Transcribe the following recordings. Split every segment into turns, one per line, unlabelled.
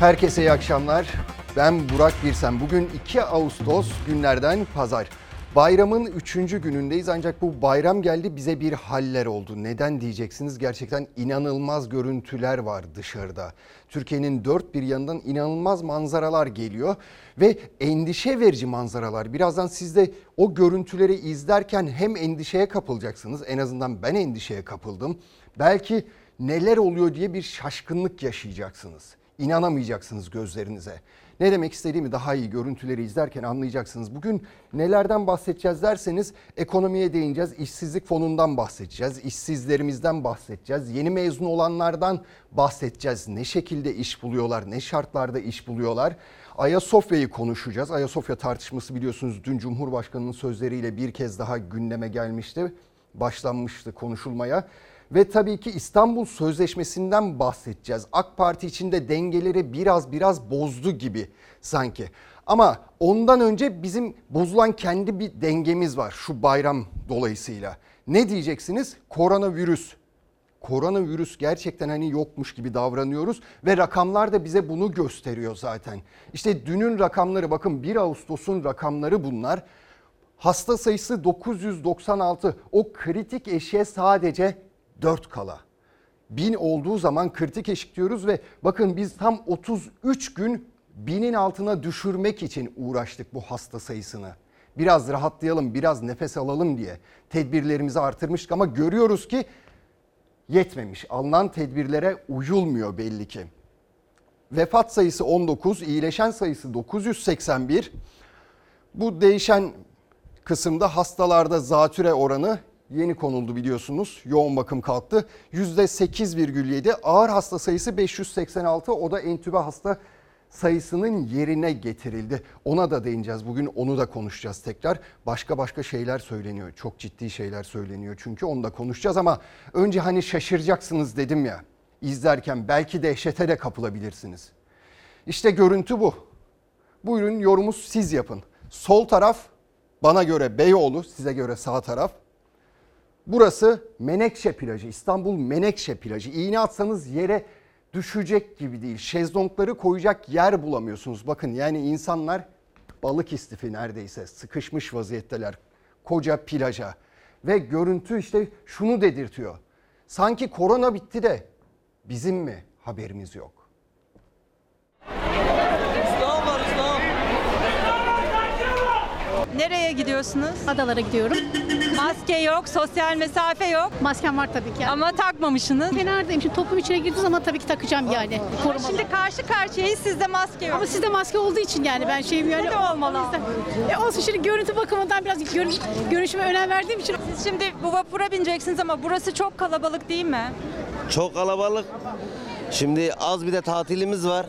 Herkese iyi akşamlar. Ben Burak Birsen. Bugün 2 Ağustos günlerden pazar. Bayramın 3. günündeyiz ancak bu bayram geldi bize bir haller oldu. Neden diyeceksiniz? Gerçekten inanılmaz görüntüler var dışarıda. Türkiye'nin dört bir yanından inanılmaz manzaralar geliyor ve endişe verici manzaralar. Birazdan siz de o görüntüleri izlerken hem endişeye kapılacaksınız. En azından ben endişeye kapıldım. Belki neler oluyor diye bir şaşkınlık yaşayacaksınız. İnanamayacaksınız gözlerinize. Ne demek istediğimi daha iyi görüntüleri izlerken anlayacaksınız. Bugün nelerden bahsedeceğiz derseniz ekonomiye değineceğiz, işsizlik fonundan bahsedeceğiz, işsizlerimizden bahsedeceğiz, yeni mezun olanlardan bahsedeceğiz. Ne şekilde iş buluyorlar, ne şartlarda iş buluyorlar. Ayasofya'yı konuşacağız. Ayasofya tartışması biliyorsunuz dün Cumhurbaşkanı'nın sözleriyle bir kez daha gündeme gelmişti. Başlanmıştı konuşulmaya. Ve tabii ki İstanbul Sözleşmesi'nden bahsedeceğiz. AK Parti içinde dengeleri biraz biraz bozdu gibi sanki. Ama ondan önce bizim bozulan kendi bir dengemiz var şu bayram dolayısıyla. Ne diyeceksiniz? Koronavirüs. Koronavirüs gerçekten hani yokmuş gibi davranıyoruz ve rakamlar da bize bunu gösteriyor zaten. İşte dünün rakamları bakın 1 Ağustos'un rakamları bunlar. Hasta sayısı 996. O kritik eşiğe sadece 4 kala. 1000 olduğu zaman kritik eşik diyoruz ve bakın biz tam 33 gün binin altına düşürmek için uğraştık bu hasta sayısını. Biraz rahatlayalım, biraz nefes alalım diye tedbirlerimizi artırmıştık ama görüyoruz ki yetmemiş. Alınan tedbirlere uyulmuyor belli ki. Vefat sayısı 19, iyileşen sayısı 981. Bu değişen kısımda hastalarda zatüre oranı yeni konuldu biliyorsunuz. Yoğun bakım kalktı. %8,7 ağır hasta sayısı 586 o da entübe hasta sayısının yerine getirildi. Ona da değineceğiz. Bugün onu da konuşacağız tekrar. Başka başka şeyler söyleniyor. Çok ciddi şeyler söyleniyor çünkü onu da konuşacağız ama önce hani şaşıracaksınız dedim ya. İzlerken belki dehşete de kapılabilirsiniz. İşte görüntü bu. Buyurun yorumu siz yapın. Sol taraf bana göre Beyoğlu, size göre sağ taraf. Burası Menekşe plajı, İstanbul Menekşe plajı. İğne atsanız yere düşecek gibi değil. Şezlongları koyacak yer bulamıyorsunuz. Bakın yani insanlar balık istifi neredeyse sıkışmış vaziyetteler koca plaja. Ve görüntü işte şunu dedirtiyor. Sanki korona bitti de bizim mi haberimiz yok?
Nereye gidiyorsunuz?
Adalara gidiyorum.
Maske yok, sosyal mesafe yok
Maskem var tabii ki.
ama takmamışsınız.
Fener'deyim. Şimdi toplum içine girdiği zaman tabii ki takacağım yani. Korumalı.
Şimdi karşı karşıyayız sizde maske yok.
ama sizde maske olduğu için yani ben şeyim yani.
Sizde de olmalı.
E olsun şimdi görüntü bakımından biraz görün, görüşüme önem verdiğim için.
Siz şimdi bu vapura bineceksiniz ama burası çok kalabalık değil mi?
Çok kalabalık. Şimdi az bir de tatilimiz var.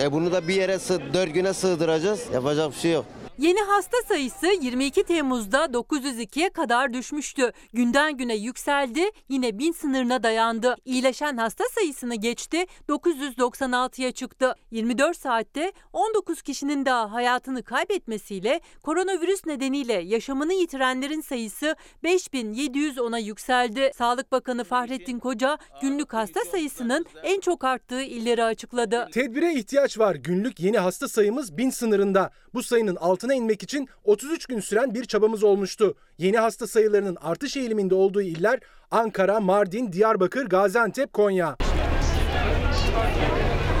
E bunu da bir yere 4 güne sığdıracağız. Yapacak bir şey yok.
Yeni hasta sayısı 22 Temmuz'da 902'ye kadar düşmüştü. Günden güne yükseldi, yine 1000 sınırına dayandı. İyileşen hasta sayısını geçti, 996'ya çıktı. 24 saatte 19 kişinin daha hayatını kaybetmesiyle koronavirüs nedeniyle yaşamını yitirenlerin sayısı 5710'a yükseldi. Sağlık Bakanı Fahrettin Koca günlük hasta sayısının en çok arttığı illeri açıkladı.
Tedbire ihtiyaç var. Günlük yeni hasta sayımız 1000 sınırında. Bu sayının altına inmek için 33 gün süren bir çabamız olmuştu. Yeni hasta sayılarının artış eğiliminde olduğu iller Ankara, Mardin, Diyarbakır, Gaziantep, Konya.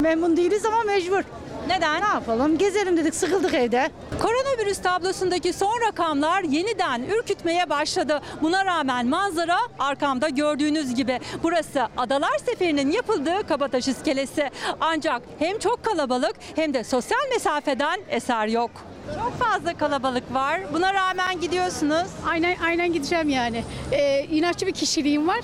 Memnun değiliz ama mecbur.
Neden?
Ne yapalım? Gezelim dedik, sıkıldık evde.
Koronavirüs tablosundaki son rakamlar yeniden ürkütmeye başladı. Buna rağmen manzara arkamda gördüğünüz gibi. Burası Adalar Seferi'nin yapıldığı Kabataş iskelesi. Ancak hem çok kalabalık hem de sosyal mesafeden eser yok. Çok fazla kalabalık var. Buna rağmen gidiyorsunuz.
Aynen aynen gideceğim yani. Ee, inatçı bir kişiliğim var.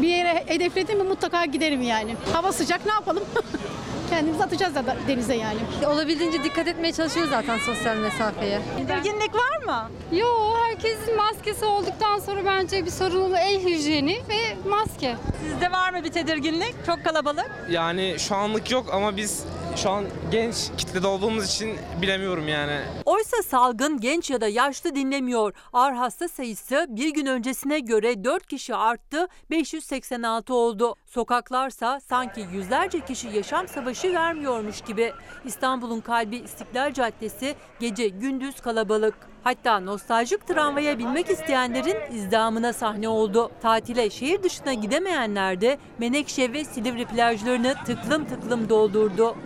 Bir yere hedefledim mi mutlaka giderim yani. Hava sıcak ne yapalım? Kendimizi atacağız da denize yani.
Olabildiğince dikkat etmeye çalışıyoruz zaten sosyal mesafeye.
Tedirginlik var mı?
Yo herkesin maskesi olduktan sonra bence bir sorun olur. El hijyeni ve maske.
Sizde var mı bir tedirginlik? Çok kalabalık.
Yani şu anlık yok ama biz şu an genç kitlede olduğumuz için bilemiyorum yani.
Oysa salgın genç ya da yaşlı dinlemiyor. Ağır hasta sayısı bir gün öncesine göre 4 kişi arttı, 586 oldu. Sokaklarsa sanki yüzlerce kişi yaşam savaşı vermiyormuş gibi. İstanbul'un kalbi İstiklal Caddesi gece gündüz kalabalık. Hatta nostaljik tramvaya binmek isteyenlerin izdamına sahne oldu. Tatile şehir dışına gidemeyenler de Menekşe ve Silivri plajlarını tıklım tıklım doldurdu.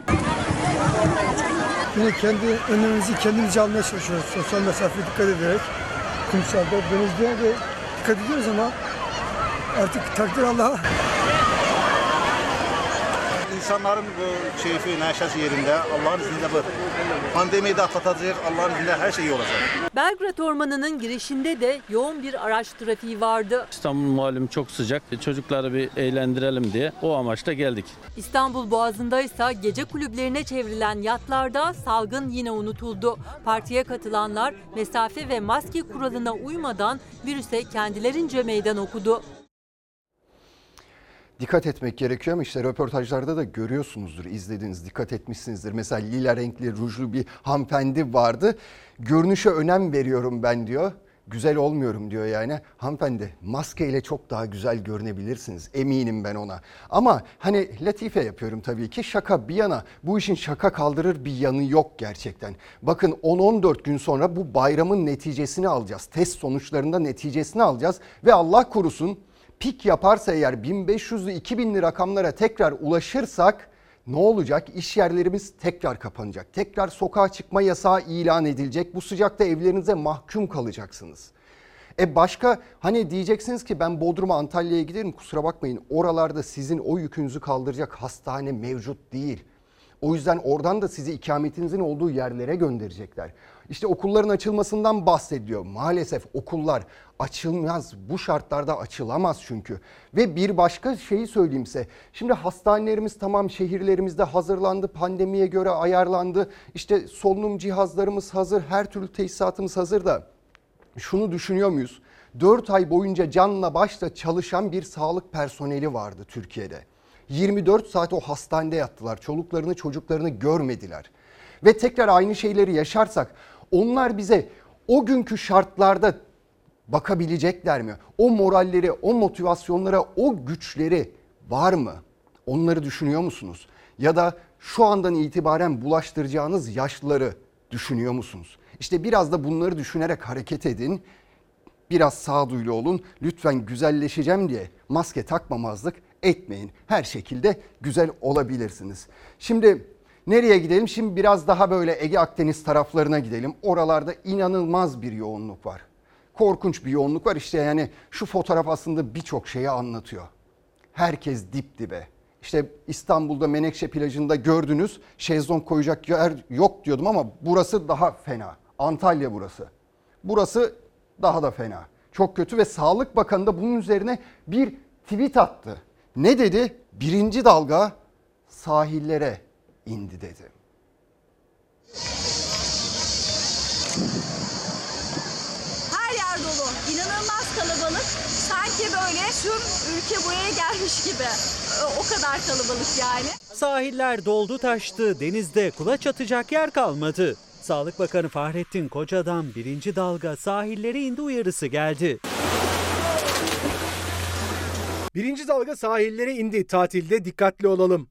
Yine kendi önlemimizi kendimize almaya çalışıyoruz. Sosyal mesafeye dikkat ederek. Kumsalda, denizde de dikkat ediyoruz ama artık takdir Allah'a.
İnsanların bu keyfi, neşesi yerinde. Allah'ın izniyle bu pandemiyi de atlatacağız. Allah'ın izniyle her şey iyi olacak.
Belgrad Ormanı'nın girişinde de yoğun bir araç trafiği vardı.
İstanbul malum çok sıcak. Çocukları bir eğlendirelim diye o amaçla geldik.
İstanbul Boğazı'nda ise gece kulüplerine çevrilen yatlarda salgın yine unutuldu. Partiye katılanlar mesafe ve maske kuralına uymadan virüse kendilerince meydan okudu.
Dikkat etmek gerekiyor ama işte röportajlarda da görüyorsunuzdur, izlediniz, dikkat etmişsinizdir. Mesela lila renkli rujlu bir hanımefendi vardı. Görünüşe önem veriyorum ben diyor. Güzel olmuyorum diyor yani. Hanımefendi maskeyle çok daha güzel görünebilirsiniz. Eminim ben ona. Ama hani latife yapıyorum tabii ki. Şaka bir yana bu işin şaka kaldırır bir yanı yok gerçekten. Bakın 10-14 gün sonra bu bayramın neticesini alacağız. Test sonuçlarında neticesini alacağız. Ve Allah korusun pik yaparsa eğer 1500'lü 2000'li rakamlara tekrar ulaşırsak ne olacak? İş yerlerimiz tekrar kapanacak. Tekrar sokağa çıkma yasağı ilan edilecek. Bu sıcakta evlerinize mahkum kalacaksınız. E başka hani diyeceksiniz ki ben Bodrum'a Antalya'ya giderim kusura bakmayın. Oralarda sizin o yükünüzü kaldıracak hastane mevcut değil. O yüzden oradan da sizi ikametinizin olduğu yerlere gönderecekler. İşte okulların açılmasından bahsediyor. Maalesef okullar açılmaz. Bu şartlarda açılamaz çünkü. Ve bir başka şeyi söyleyeyim size. Şimdi hastanelerimiz tamam şehirlerimizde hazırlandı. Pandemiye göre ayarlandı. İşte solunum cihazlarımız hazır. Her türlü tesisatımız hazır da. Şunu düşünüyor muyuz? 4 ay boyunca canla başla çalışan bir sağlık personeli vardı Türkiye'de. 24 saat o hastanede yattılar. Çoluklarını çocuklarını görmediler. Ve tekrar aynı şeyleri yaşarsak onlar bize o günkü şartlarda bakabilecekler mi? O moralleri, o motivasyonlara, o güçleri var mı? Onları düşünüyor musunuz? Ya da şu andan itibaren bulaştıracağınız yaşlıları düşünüyor musunuz? İşte biraz da bunları düşünerek hareket edin. Biraz sağduyulu olun. Lütfen güzelleşeceğim diye maske takmamazlık etmeyin. Her şekilde güzel olabilirsiniz. Şimdi nereye gidelim? Şimdi biraz daha böyle Ege Akdeniz taraflarına gidelim. Oralarda inanılmaz bir yoğunluk var. Korkunç bir yoğunluk var. İşte yani şu fotoğraf aslında birçok şeyi anlatıyor. Herkes dip dibe. İşte İstanbul'da Menekşe plajında gördünüz şezlong koyacak yer yok diyordum ama burası daha fena. Antalya burası. Burası daha da fena. Çok kötü ve Sağlık Bakanı da bunun üzerine bir tweet attı. Ne dedi? Birinci dalga sahillere indi dedi.
Her yer dolu. İnanılmaz kalabalık. Sanki böyle tüm ülke buraya gelmiş gibi. O kadar kalabalık yani.
Sahiller doldu taştı, denizde kulaç atacak yer kalmadı. Sağlık Bakanı Fahrettin Koca'dan birinci dalga sahillere indi uyarısı geldi.
Birinci dalga sahillere indi. Tatilde dikkatli olalım.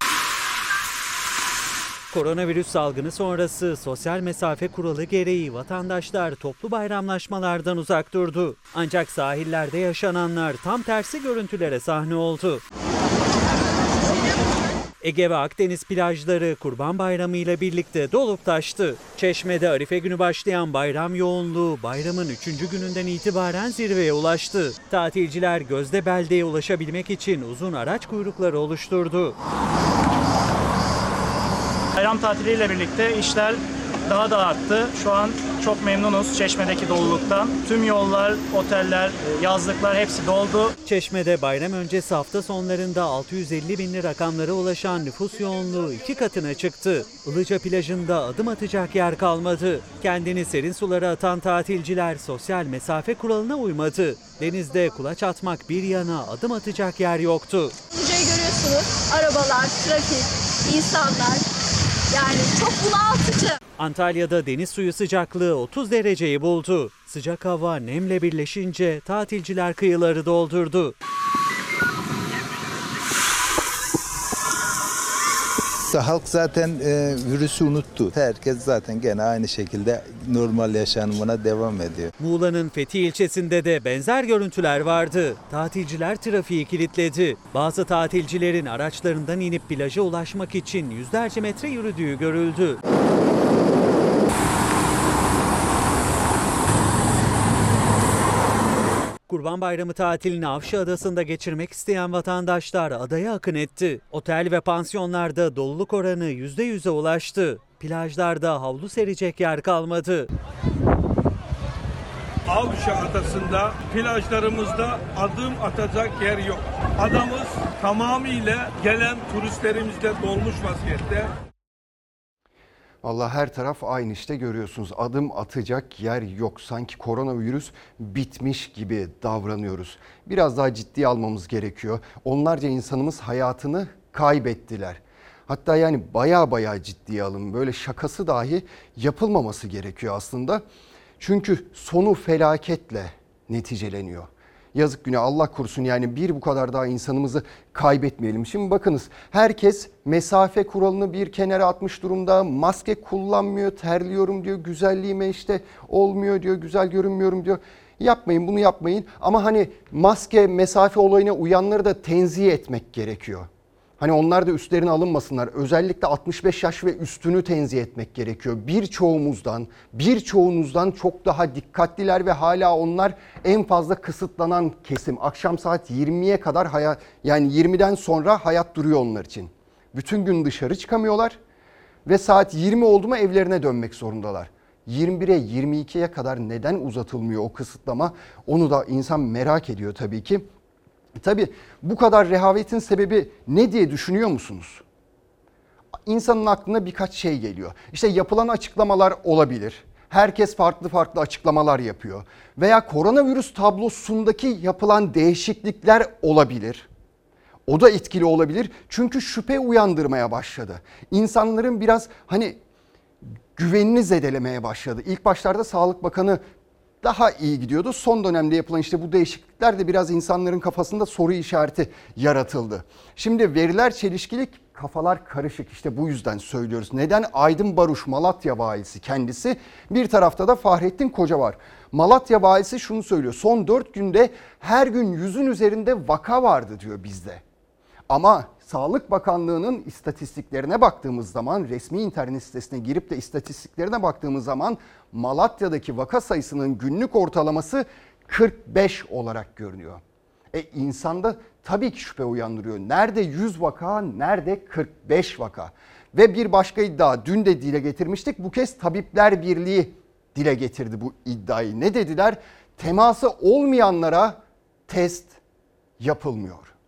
Koronavirüs salgını sonrası sosyal mesafe kuralı gereği vatandaşlar toplu bayramlaşmalardan uzak durdu. Ancak sahillerde yaşananlar tam tersi görüntülere sahne oldu. Ege ve Akdeniz plajları Kurban Bayramı ile birlikte dolup taştı. Çeşme'de Arife günü başlayan bayram yoğunluğu bayramın 3. gününden itibaren zirveye ulaştı. Tatilciler Gözde Belde'ye ulaşabilmek için uzun araç kuyrukları oluşturdu.
Bayram tatiliyle birlikte işler daha da arttı. Şu an çok memnunuz Çeşme'deki doluluktan. Tüm yollar, oteller, yazlıklar hepsi doldu.
Çeşme'de bayram öncesi hafta sonlarında 650 binli rakamlara ulaşan nüfus yoğunluğu iki katına çıktı. Ilıca plajında adım atacak yer kalmadı. Kendini serin sulara atan tatilciler sosyal mesafe kuralına uymadı. Denizde kulaç atmak bir yana adım atacak yer yoktu.
Ilaca'yı görüyorsunuz. Arabalar, trafik, insanlar. Yani çok bunaltıcı.
Antalya'da deniz suyu sıcaklığı 30 dereceyi buldu. Sıcak hava nemle birleşince tatilciler kıyıları doldurdu.
Halk zaten e, virüsü unuttu. Herkes zaten gene aynı şekilde normal yaşamına devam ediyor.
Muğla'nın Fethi ilçesinde de benzer görüntüler vardı. Tatilciler trafiği kilitledi. Bazı tatilcilerin araçlarından inip plaja ulaşmak için yüzlerce metre yürüdüğü görüldü. Kurban Bayramı tatilini Avşa Adası'nda geçirmek isteyen vatandaşlar adaya akın etti. Otel ve pansiyonlarda doluluk oranı %100'e ulaştı. Plajlarda havlu serecek yer kalmadı.
Avşa Adası'nda plajlarımızda adım atacak yer yok. Adamız tamamıyla gelen turistlerimizle dolmuş vaziyette.
Allah her taraf aynı işte görüyorsunuz. Adım atacak yer yok. Sanki koronavirüs bitmiş gibi davranıyoruz. Biraz daha ciddiye almamız gerekiyor. Onlarca insanımız hayatını kaybettiler. Hatta yani baya baya ciddiye alın. Böyle şakası dahi yapılmaması gerekiyor aslında. Çünkü sonu felaketle neticeleniyor. Yazık günah Allah korusun yani bir bu kadar daha insanımızı kaybetmeyelim. Şimdi bakınız herkes mesafe kuralını bir kenara atmış durumda. Maske kullanmıyor, terliyorum diyor. Güzelliğime işte olmuyor diyor, güzel görünmüyorum diyor. Yapmayın bunu yapmayın ama hani maske mesafe olayına uyanları da tenzih etmek gerekiyor. Hani onlar da üstlerine alınmasınlar. Özellikle 65 yaş ve üstünü tenzih etmek gerekiyor. Birçoğumuzdan, birçoğunuzdan çok daha dikkatliler ve hala onlar en fazla kısıtlanan kesim. Akşam saat 20'ye kadar hayat yani 20'den sonra hayat duruyor onlar için. Bütün gün dışarı çıkamıyorlar ve saat 20 oldu mu evlerine dönmek zorundalar. 21'e 22'ye kadar neden uzatılmıyor o kısıtlama? Onu da insan merak ediyor tabii ki. Tabii bu kadar rehavetin sebebi ne diye düşünüyor musunuz? İnsanın aklına birkaç şey geliyor. İşte yapılan açıklamalar olabilir. Herkes farklı farklı açıklamalar yapıyor. Veya koronavirüs tablosundaki yapılan değişiklikler olabilir. O da etkili olabilir. Çünkü şüphe uyandırmaya başladı. İnsanların biraz hani güvenini zedelemeye başladı. İlk başlarda Sağlık Bakanı daha iyi gidiyordu. Son dönemde yapılan işte bu değişiklikler de biraz insanların kafasında soru işareti yaratıldı. Şimdi veriler çelişkili, kafalar karışık. İşte bu yüzden söylüyoruz. Neden Aydın Baruş Malatya valisi kendisi bir tarafta da Fahrettin Koca var. Malatya valisi şunu söylüyor. Son 4 günde her gün yüzün üzerinde vaka vardı diyor bizde. Ama Sağlık Bakanlığı'nın istatistiklerine baktığımız zaman resmi internet sitesine girip de istatistiklerine baktığımız zaman Malatya'daki vaka sayısının günlük ortalaması 45 olarak görünüyor. E insanda tabii ki şüphe uyandırıyor. Nerede 100 vaka, nerede 45 vaka? Ve bir başka iddia dün de dile getirmiştik. Bu kez Tabipler Birliği dile getirdi bu iddiayı. Ne dediler? Teması olmayanlara test yapılmıyor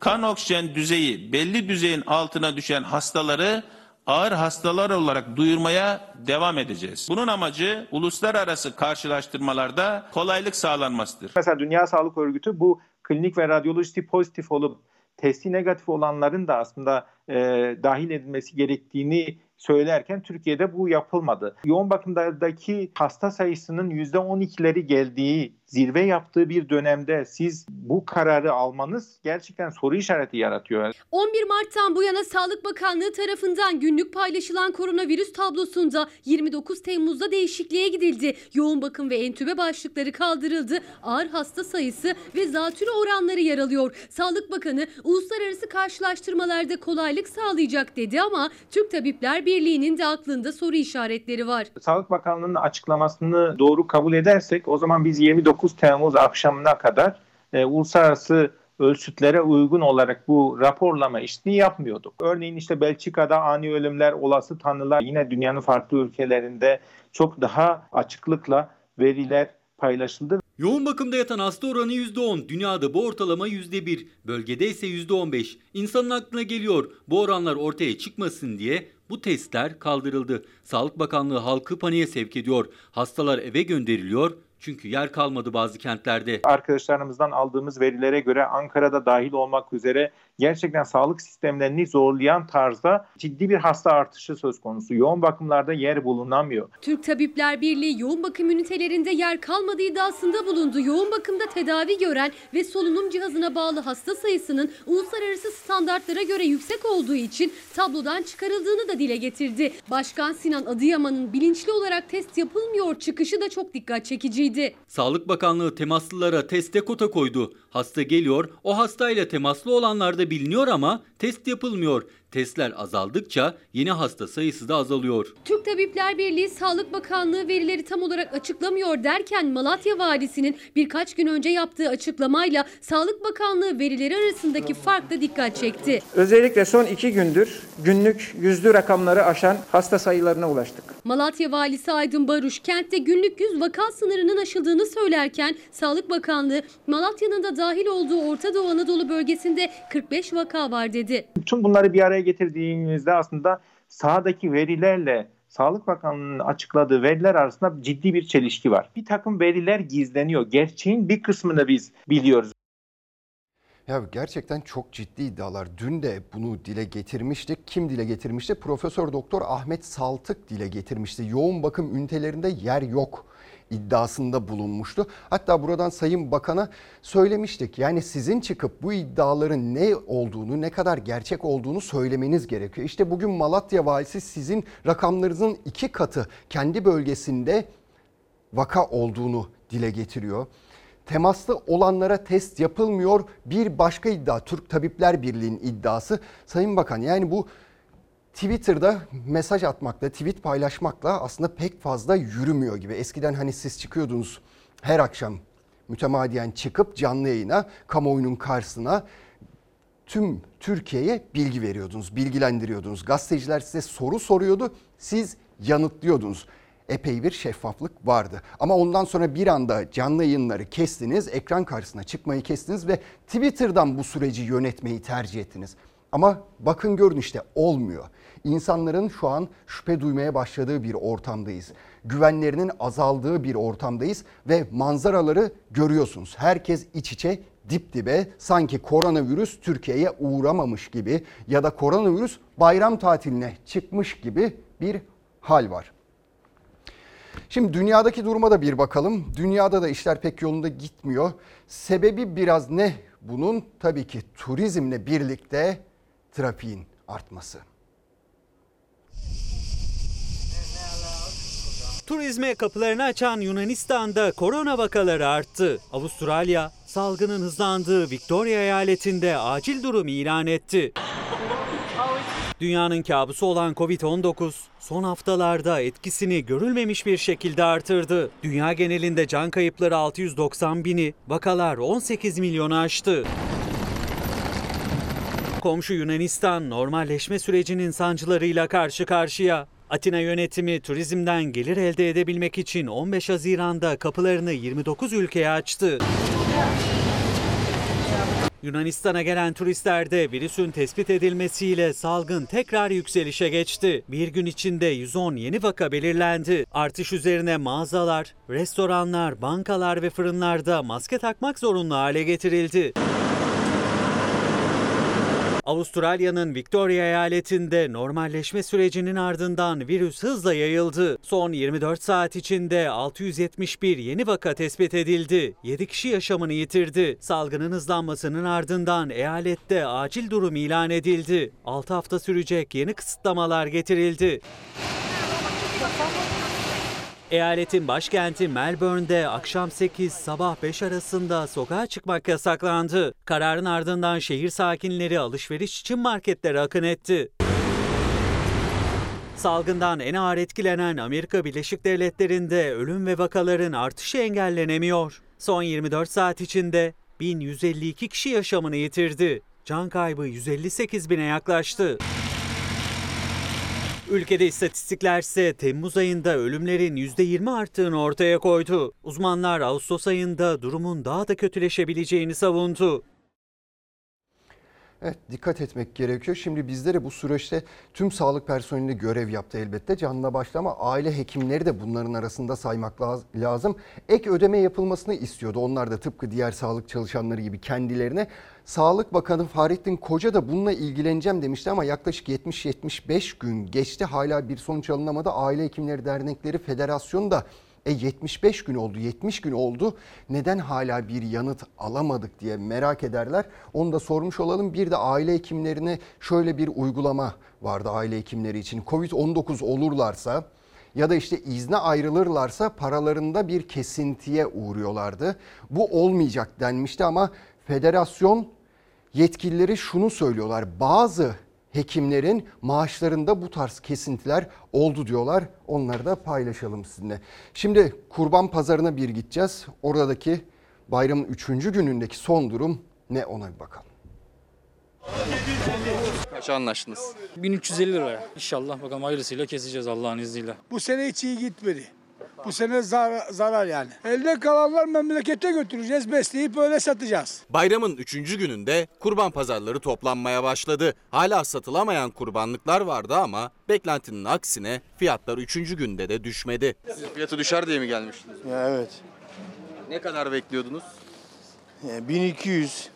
kan oksijen düzeyi belli düzeyin altına düşen hastaları ağır hastalar olarak duyurmaya devam edeceğiz. Bunun amacı uluslararası karşılaştırmalarda kolaylık sağlanmasıdır.
Mesela Dünya Sağlık Örgütü bu klinik ve radyolojisi pozitif olup testi negatif olanların da aslında e, dahil edilmesi gerektiğini söylerken Türkiye'de bu yapılmadı. Yoğun bakımdaki hasta sayısının %12'leri geldiği, zirve yaptığı bir dönemde siz bu kararı almanız gerçekten soru işareti yaratıyor.
11 Mart'tan bu yana Sağlık Bakanlığı tarafından günlük paylaşılan koronavirüs tablosunda 29 Temmuz'da değişikliğe gidildi. Yoğun bakım ve entübe başlıkları kaldırıldı. Ağır hasta sayısı ve zatürre oranları yer alıyor. Sağlık Bakanı uluslararası karşılaştırmalarda kolaylık sağlayacak dedi ama Türk Tabipler Birliği'nin de aklında soru işaretleri var.
Sağlık Bakanlığı'nın açıklamasını doğru kabul edersek o zaman biz 29 Temmuz akşamına kadar e, uluslararası ölçütlere uygun olarak bu raporlama işini yapmıyorduk. Örneğin işte Belçika'da ani ölümler, olası tanılar yine dünyanın farklı ülkelerinde çok daha açıklıkla veriler paylaşıldı.
Yoğun bakımda yatan hasta oranı %10, dünyada bu ortalama %1, bölgede ise %15. İnsanın aklına geliyor bu oranlar ortaya çıkmasın diye bu testler kaldırıldı. Sağlık Bakanlığı halkı paniğe sevk ediyor. Hastalar eve gönderiliyor, çünkü yer kalmadı bazı kentlerde.
Arkadaşlarımızdan aldığımız verilere göre Ankara'da dahil olmak üzere gerçekten sağlık sistemlerini zorlayan tarzda ciddi bir hasta artışı söz konusu. Yoğun bakımlarda yer bulunamıyor.
Türk Tabipler Birliği yoğun bakım ünitelerinde yer kalmadığı iddiasında bulundu. Yoğun bakımda tedavi gören ve solunum cihazına bağlı hasta sayısının uluslararası standartlara göre yüksek olduğu için tablodan çıkarıldığını da dile getirdi. Başkan Sinan Adıyaman'ın bilinçli olarak test yapılmıyor çıkışı da çok dikkat çekiciydi.
Sağlık Bakanlığı temaslılara teste kota koydu. Hasta geliyor, o hastayla temaslı olanlar da biliniyor ama test yapılmıyor. Testler azaldıkça yeni hasta sayısı da azalıyor.
Türk Tabipler Birliği Sağlık Bakanlığı verileri tam olarak açıklamıyor derken Malatya Valisi'nin birkaç gün önce yaptığı açıklamayla Sağlık Bakanlığı verileri arasındaki fark da dikkat çekti.
Özellikle son iki gündür günlük yüzlü rakamları aşan hasta sayılarına ulaştık.
Malatya Valisi Aydın Baruş kentte günlük 100 vaka sınırının aşıldığını söylerken Sağlık Bakanlığı Malatya'nın da dahil olduğu Orta Doğu Anadolu bölgesinde 45 vaka var dedi.
Tüm bunları bir araya getirdiğimizde aslında sahadaki verilerle Sağlık Bakanlığı'nın açıkladığı veriler arasında ciddi bir çelişki var. Bir takım veriler gizleniyor. Gerçeğin bir kısmını biz biliyoruz.
Ya gerçekten çok ciddi iddialar. Dün de bunu dile getirmiştik. Kim dile getirmişti? Profesör Doktor Ahmet Saltık dile getirmişti. Yoğun bakım ünitelerinde yer yok iddiasında bulunmuştu. Hatta buradan Sayın Bakan'a söylemiştik. Yani sizin çıkıp bu iddiaların ne olduğunu, ne kadar gerçek olduğunu söylemeniz gerekiyor. İşte bugün Malatya valisi sizin rakamlarınızın iki katı kendi bölgesinde vaka olduğunu dile getiriyor. Temaslı olanlara test yapılmıyor. Bir başka iddia Türk Tabipler Birliği'nin iddiası. Sayın Bakan yani bu Twitter'da mesaj atmakla, tweet paylaşmakla aslında pek fazla yürümüyor gibi. Eskiden hani siz çıkıyordunuz her akşam mütemadiyen çıkıp canlı yayına, kamuoyunun karşısına tüm Türkiye'ye bilgi veriyordunuz, bilgilendiriyordunuz. Gazeteciler size soru soruyordu, siz yanıtlıyordunuz. Epey bir şeffaflık vardı. Ama ondan sonra bir anda canlı yayınları kestiniz, ekran karşısına çıkmayı kestiniz ve Twitter'dan bu süreci yönetmeyi tercih ettiniz. Ama bakın görün işte olmuyor. İnsanların şu an şüphe duymaya başladığı bir ortamdayız. Güvenlerinin azaldığı bir ortamdayız ve manzaraları görüyorsunuz. Herkes iç içe dip dibe sanki koronavirüs Türkiye'ye uğramamış gibi ya da koronavirüs bayram tatiline çıkmış gibi bir hal var. Şimdi dünyadaki duruma da bir bakalım. Dünyada da işler pek yolunda gitmiyor. Sebebi biraz ne bunun? Tabii ki turizmle birlikte trafiğin artması.
Turizme kapılarını açan Yunanistan'da korona vakaları arttı. Avustralya salgının hızlandığı Victoria eyaletinde acil durum ilan etti. Dünyanın kabusu olan Covid-19 son haftalarda etkisini görülmemiş bir şekilde artırdı. Dünya genelinde can kayıpları 690 bini, vakalar 18 milyonu aştı. Komşu Yunanistan normalleşme sürecinin sancılarıyla karşı karşıya. Atina yönetimi turizmden gelir elde edebilmek için 15 Haziran'da kapılarını 29 ülkeye açtı. Yunanistan'a gelen turistlerde virüsün tespit edilmesiyle salgın tekrar yükselişe geçti. Bir gün içinde 110 yeni vaka belirlendi. Artış üzerine mağazalar, restoranlar, bankalar ve fırınlarda maske takmak zorunlu hale getirildi. Avustralya'nın Victoria eyaletinde normalleşme sürecinin ardından virüs hızla yayıldı. Son 24 saat içinde 671 yeni vaka tespit edildi. 7 kişi yaşamını yitirdi. Salgının hızlanmasının ardından eyalette acil durum ilan edildi. 6 hafta sürecek yeni kısıtlamalar getirildi. Eyaletin başkenti Melbourne'de akşam 8 sabah 5 arasında sokağa çıkmak yasaklandı. Kararın ardından şehir sakinleri alışveriş için marketlere akın etti. Salgından en ağır etkilenen Amerika Birleşik Devletleri'nde ölüm ve vakaların artışı engellenemiyor. Son 24 saat içinde 1152 kişi yaşamını yitirdi. Can kaybı 158 bine yaklaştı. Ülkede istatistikler ise Temmuz ayında ölümlerin %20 arttığını ortaya koydu. Uzmanlar Ağustos ayında durumun daha da kötüleşebileceğini savundu.
Evet dikkat etmek gerekiyor. Şimdi bizlere bu süreçte tüm sağlık personeli görev yaptı elbette canına başla ama aile hekimleri de bunların arasında saymak laz- lazım. Ek ödeme yapılmasını istiyordu. Onlar da tıpkı diğer sağlık çalışanları gibi kendilerine. Sağlık Bakanı Fahrettin Koca da bununla ilgileneceğim demişti ama yaklaşık 70-75 gün geçti. Hala bir sonuç alınamadı. Aile Hekimleri Dernekleri Federasyonu da e 75 gün oldu, 70 gün oldu. Neden hala bir yanıt alamadık diye merak ederler. Onu da sormuş olalım. Bir de aile hekimlerine şöyle bir uygulama vardı aile hekimleri için. Covid-19 olurlarsa ya da işte izne ayrılırlarsa paralarında bir kesintiye uğruyorlardı. Bu olmayacak denmişti ama federasyon yetkilileri şunu söylüyorlar. Bazı hekimlerin maaşlarında bu tarz kesintiler oldu diyorlar. Onları da paylaşalım sizinle. Şimdi kurban pazarına bir gideceğiz. Oradaki bayramın 3. günündeki son durum ne ona bir bakalım.
Kaça anlaştınız?
1350 lira. İnşallah bakalım hayırlısıyla keseceğiz Allah'ın izniyle.
Bu sene hiç iyi gitmedi. Bu sene zarar, zarar yani. Elde kalanlar memlekete götüreceğiz, besleyip öyle satacağız.
Bayramın 3. gününde kurban pazarları toplanmaya başladı. Hala satılamayan kurbanlıklar vardı ama beklentinin aksine fiyatlar 3. günde de düşmedi.
Fiyatı düşer diye mi gelmiştiniz?
Ya evet.
Ne kadar bekliyordunuz?
Yani 1200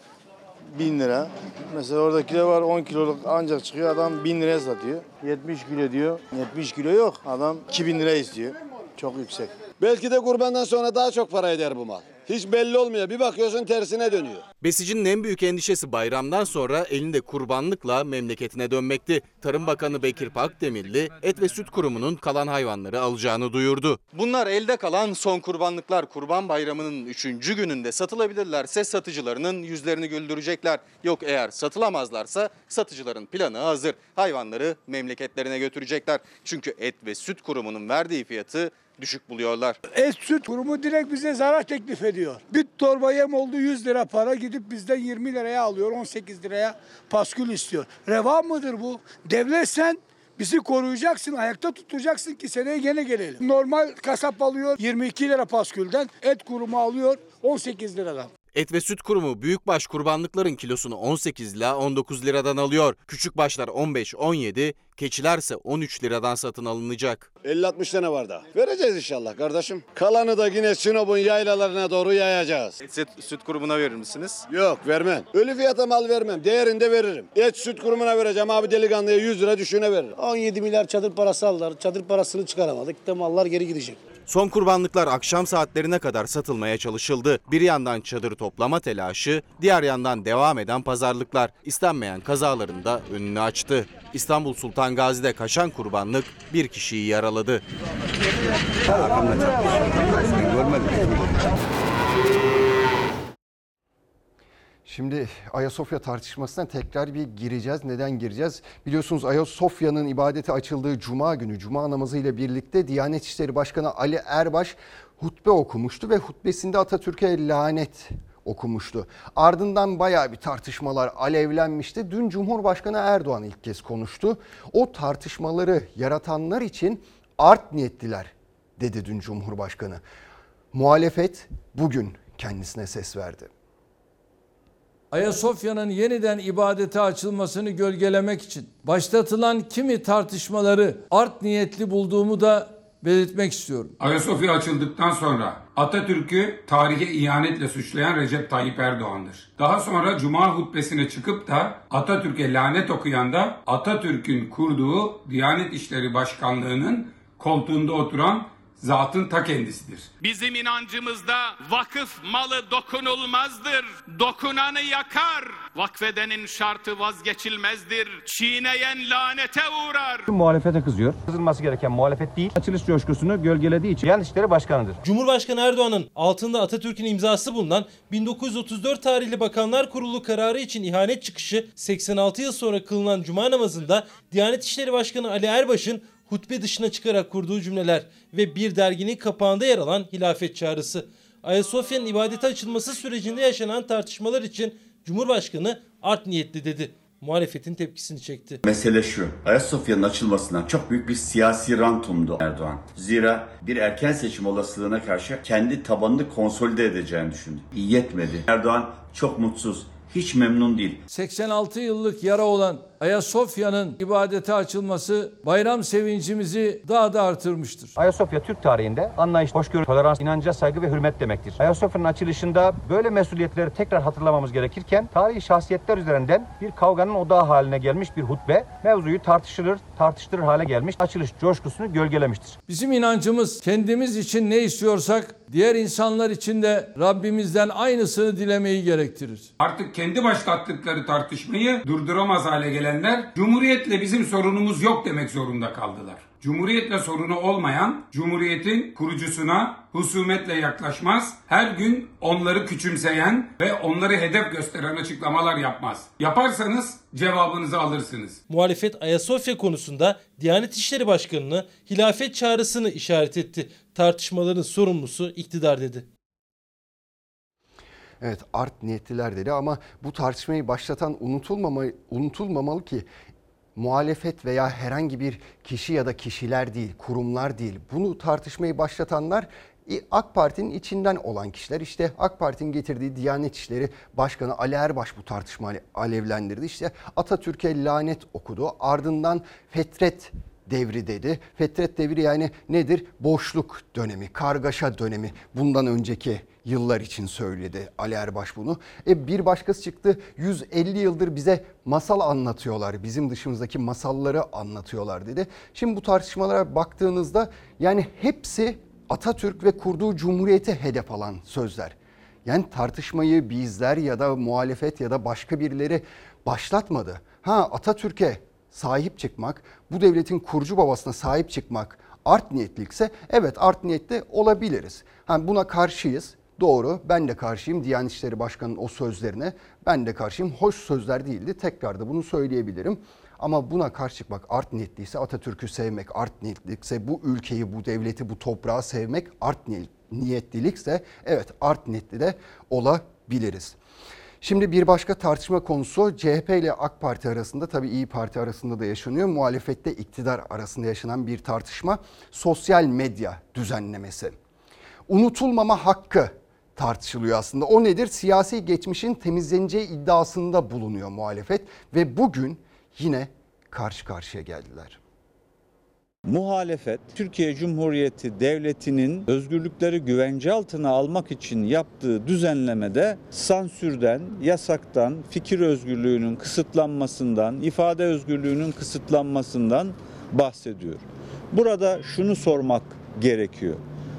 1000 lira. Mesela oradakiler var 10 kiloluk ancak çıkıyor adam 1000 liraya satıyor. 70 kilo diyor. 70 kilo yok. Adam 2000 lira istiyor. Çok yüksek.
Belki de kurbandan sonra daha çok para eder bu mal. Hiç belli olmuyor. Bir bakıyorsun tersine dönüyor.
Besicinin en büyük endişesi bayramdan sonra elinde kurbanlıkla memleketine dönmekti. Tarım Bakanı Bekir Pakdemirli et ve süt kurumunun kalan hayvanları alacağını duyurdu.
Bunlar elde kalan son kurbanlıklar Kurban Bayramı'nın 3. gününde satılabilirlerse satıcılarının yüzlerini güldürecekler. Yok eğer satılamazlarsa satıcıların planı hazır. Hayvanları memleketlerine götürecekler. Çünkü et ve süt kurumunun verdiği fiyatı düşük buluyorlar.
Et süt kurumu direkt bize zarar teklif ediyor. Bir torba yem oldu 100 lira para gidip bizden 20 liraya alıyor 18 liraya paskül istiyor. Reva mıdır bu? Devlet sen bizi koruyacaksın, ayakta tutacaksın ki seneye gene gelelim. Normal kasap alıyor 22 lira paskülden, et kurumu alıyor 18 liradan.
Et ve süt kurumu büyükbaş kurbanlıkların kilosunu 18 ila 19 liradan alıyor. Küçükbaşlar 15-17, keçilerse 13 liradan satın alınacak.
50-60 tane var daha. Vereceğiz inşallah kardeşim. Kalanı da yine Sinop'un yaylalarına doğru yayacağız.
Et süt, süt kurumuna verir misiniz?
Yok vermem. Ölü fiyata mal vermem. Değerinde veririm. Et süt kurumuna vereceğim abi delikanlıya 100 lira düşüne veririm.
17 milyar çadır parası aldılar. Çadır parasını çıkaramadık. De mallar geri gidecek.
Son kurbanlıklar akşam saatlerine kadar satılmaya çalışıldı. Bir yandan çadır toplama telaşı, diğer yandan devam eden pazarlıklar istenmeyen kazaların da önünü açtı. İstanbul Sultan Gazi'de kaçan kurbanlık bir kişiyi yaraladı.
Şimdi Ayasofya tartışmasına tekrar bir gireceğiz. Neden gireceğiz? Biliyorsunuz Ayasofya'nın ibadeti açıldığı cuma günü cuma namazı ile birlikte Diyanet İşleri Başkanı Ali Erbaş hutbe okumuştu ve hutbesinde Atatürk'e lanet okumuştu. Ardından bayağı bir tartışmalar alevlenmişti. Dün Cumhurbaşkanı Erdoğan ilk kez konuştu. O tartışmaları yaratanlar için art niyetliler dedi dün Cumhurbaşkanı. Muhalefet bugün kendisine ses verdi.
Ayasofya'nın yeniden ibadete açılmasını gölgelemek için başlatılan kimi tartışmaları art niyetli bulduğumu da belirtmek istiyorum.
Ayasofya açıldıktan sonra Atatürk'ü tarihe ihanetle suçlayan Recep Tayyip Erdoğan'dır. Daha sonra Cuma hutbesine çıkıp da Atatürk'e lanet okuyan da Atatürk'ün kurduğu Diyanet İşleri Başkanlığı'nın koltuğunda oturan zatın ta kendisidir.
Bizim inancımızda vakıf malı dokunulmazdır. Dokunanı yakar. Vakfedenin şartı vazgeçilmezdir. Çiğneyen lanete uğrar.
Muhalefete kızıyor. Kızılması gereken muhalefet değil. Açılış coşkusunu gölgelediği için Diyanet İşleri Başkanı'dır.
Cumhurbaşkanı Erdoğan'ın altında Atatürk'ün imzası bulunan 1934 tarihli Bakanlar Kurulu kararı için ihanet çıkışı 86 yıl sonra kılınan cuma namazında Diyanet İşleri Başkanı Ali Erbaş'ın hutbe dışına çıkarak kurduğu cümleler ve bir derginin kapağında yer alan hilafet çağrısı. Ayasofya'nın ibadete açılması sürecinde yaşanan tartışmalar için Cumhurbaşkanı art niyetli dedi. Muhalefetin tepkisini çekti.
Mesele şu, Ayasofya'nın açılmasından çok büyük bir siyasi rantumdu Erdoğan. Zira bir erken seçim olasılığına karşı kendi tabanını konsolide edeceğini düşündü. İyi yetmedi. Erdoğan çok mutsuz, hiç memnun değil.
86 yıllık yara olan Ayasofya'nın ibadete açılması bayram sevincimizi daha da artırmıştır.
Ayasofya Türk tarihinde anlayış, hoşgörü, tolerans, inanca saygı ve hürmet demektir. Ayasofya'nın açılışında böyle mesuliyetleri tekrar hatırlamamız gerekirken tarihi şahsiyetler üzerinden bir kavganın odağı haline gelmiş bir hutbe mevzuyu tartışılır, tartıştırır hale gelmiş, açılış coşkusunu gölgelemiştir.
Bizim inancımız kendimiz için ne istiyorsak diğer insanlar için de Rabbimizden aynısını dilemeyi gerektirir.
Artık kendi başlattıkları tartışmayı durduramaz hale gelenler Cumhuriyetle bizim sorunumuz yok demek zorunda kaldılar. Cumhuriyetle sorunu olmayan, Cumhuriyetin kurucusuna husumetle yaklaşmaz, her gün onları küçümseyen ve onları hedef gösteren açıklamalar yapmaz. Yaparsanız cevabınızı alırsınız.
Muhalefet Ayasofya konusunda Diyanet İşleri Başkanı'nı hilafet çağrısını işaret etti. Tartışmaların sorumlusu iktidar dedi.
Evet art niyetliler dedi ama bu tartışmayı başlatan unutulmamalı, unutulmamalı ki muhalefet veya herhangi bir kişi ya da kişiler değil, kurumlar değil. Bunu tartışmayı başlatanlar AK Parti'nin içinden olan kişiler işte AK Parti'nin getirdiği Diyanet İşleri Başkanı Ali Erbaş bu tartışmayı alevlendirdi. İşte Atatürk'e lanet okudu. Ardından fetret devri dedi. Fetret devri yani nedir? Boşluk dönemi, kargaşa dönemi. Bundan önceki yıllar için söyledi Ali Erbaş bunu. E bir başkası çıktı 150 yıldır bize masal anlatıyorlar. Bizim dışımızdaki masalları anlatıyorlar dedi. Şimdi bu tartışmalara baktığınızda yani hepsi Atatürk ve kurduğu cumhuriyete hedef alan sözler. Yani tartışmayı bizler ya da muhalefet ya da başka birileri başlatmadı. Ha Atatürk'e sahip çıkmak, bu devletin kurucu babasına sahip çıkmak art niyetlikse evet art niyetli olabiliriz. Ha buna karşıyız. Doğru ben de karşıyım Diyanet İşleri Başkanı'nın o sözlerine. Ben de karşıyım. Hoş sözler değildi. Tekrar da bunu söyleyebilirim. Ama buna karşı çıkmak art niyetliyse Atatürk'ü sevmek art niyetlikse bu ülkeyi, bu devleti, bu toprağı sevmek art niyetlilikse evet art niyetli de olabiliriz. Şimdi bir başka tartışma konusu CHP ile AK Parti arasında tabii İyi Parti arasında da yaşanıyor. Muhalefette iktidar arasında yaşanan bir tartışma sosyal medya düzenlemesi. Unutulmama hakkı tartışılıyor aslında. O nedir? Siyasi geçmişin temizleneceği iddiasında bulunuyor muhalefet ve bugün yine karşı karşıya geldiler.
Muhalefet Türkiye Cumhuriyeti Devleti'nin özgürlükleri güvence altına almak için yaptığı düzenlemede sansürden, yasaktan, fikir özgürlüğünün kısıtlanmasından, ifade özgürlüğünün kısıtlanmasından bahsediyor. Burada şunu sormak gerekiyor.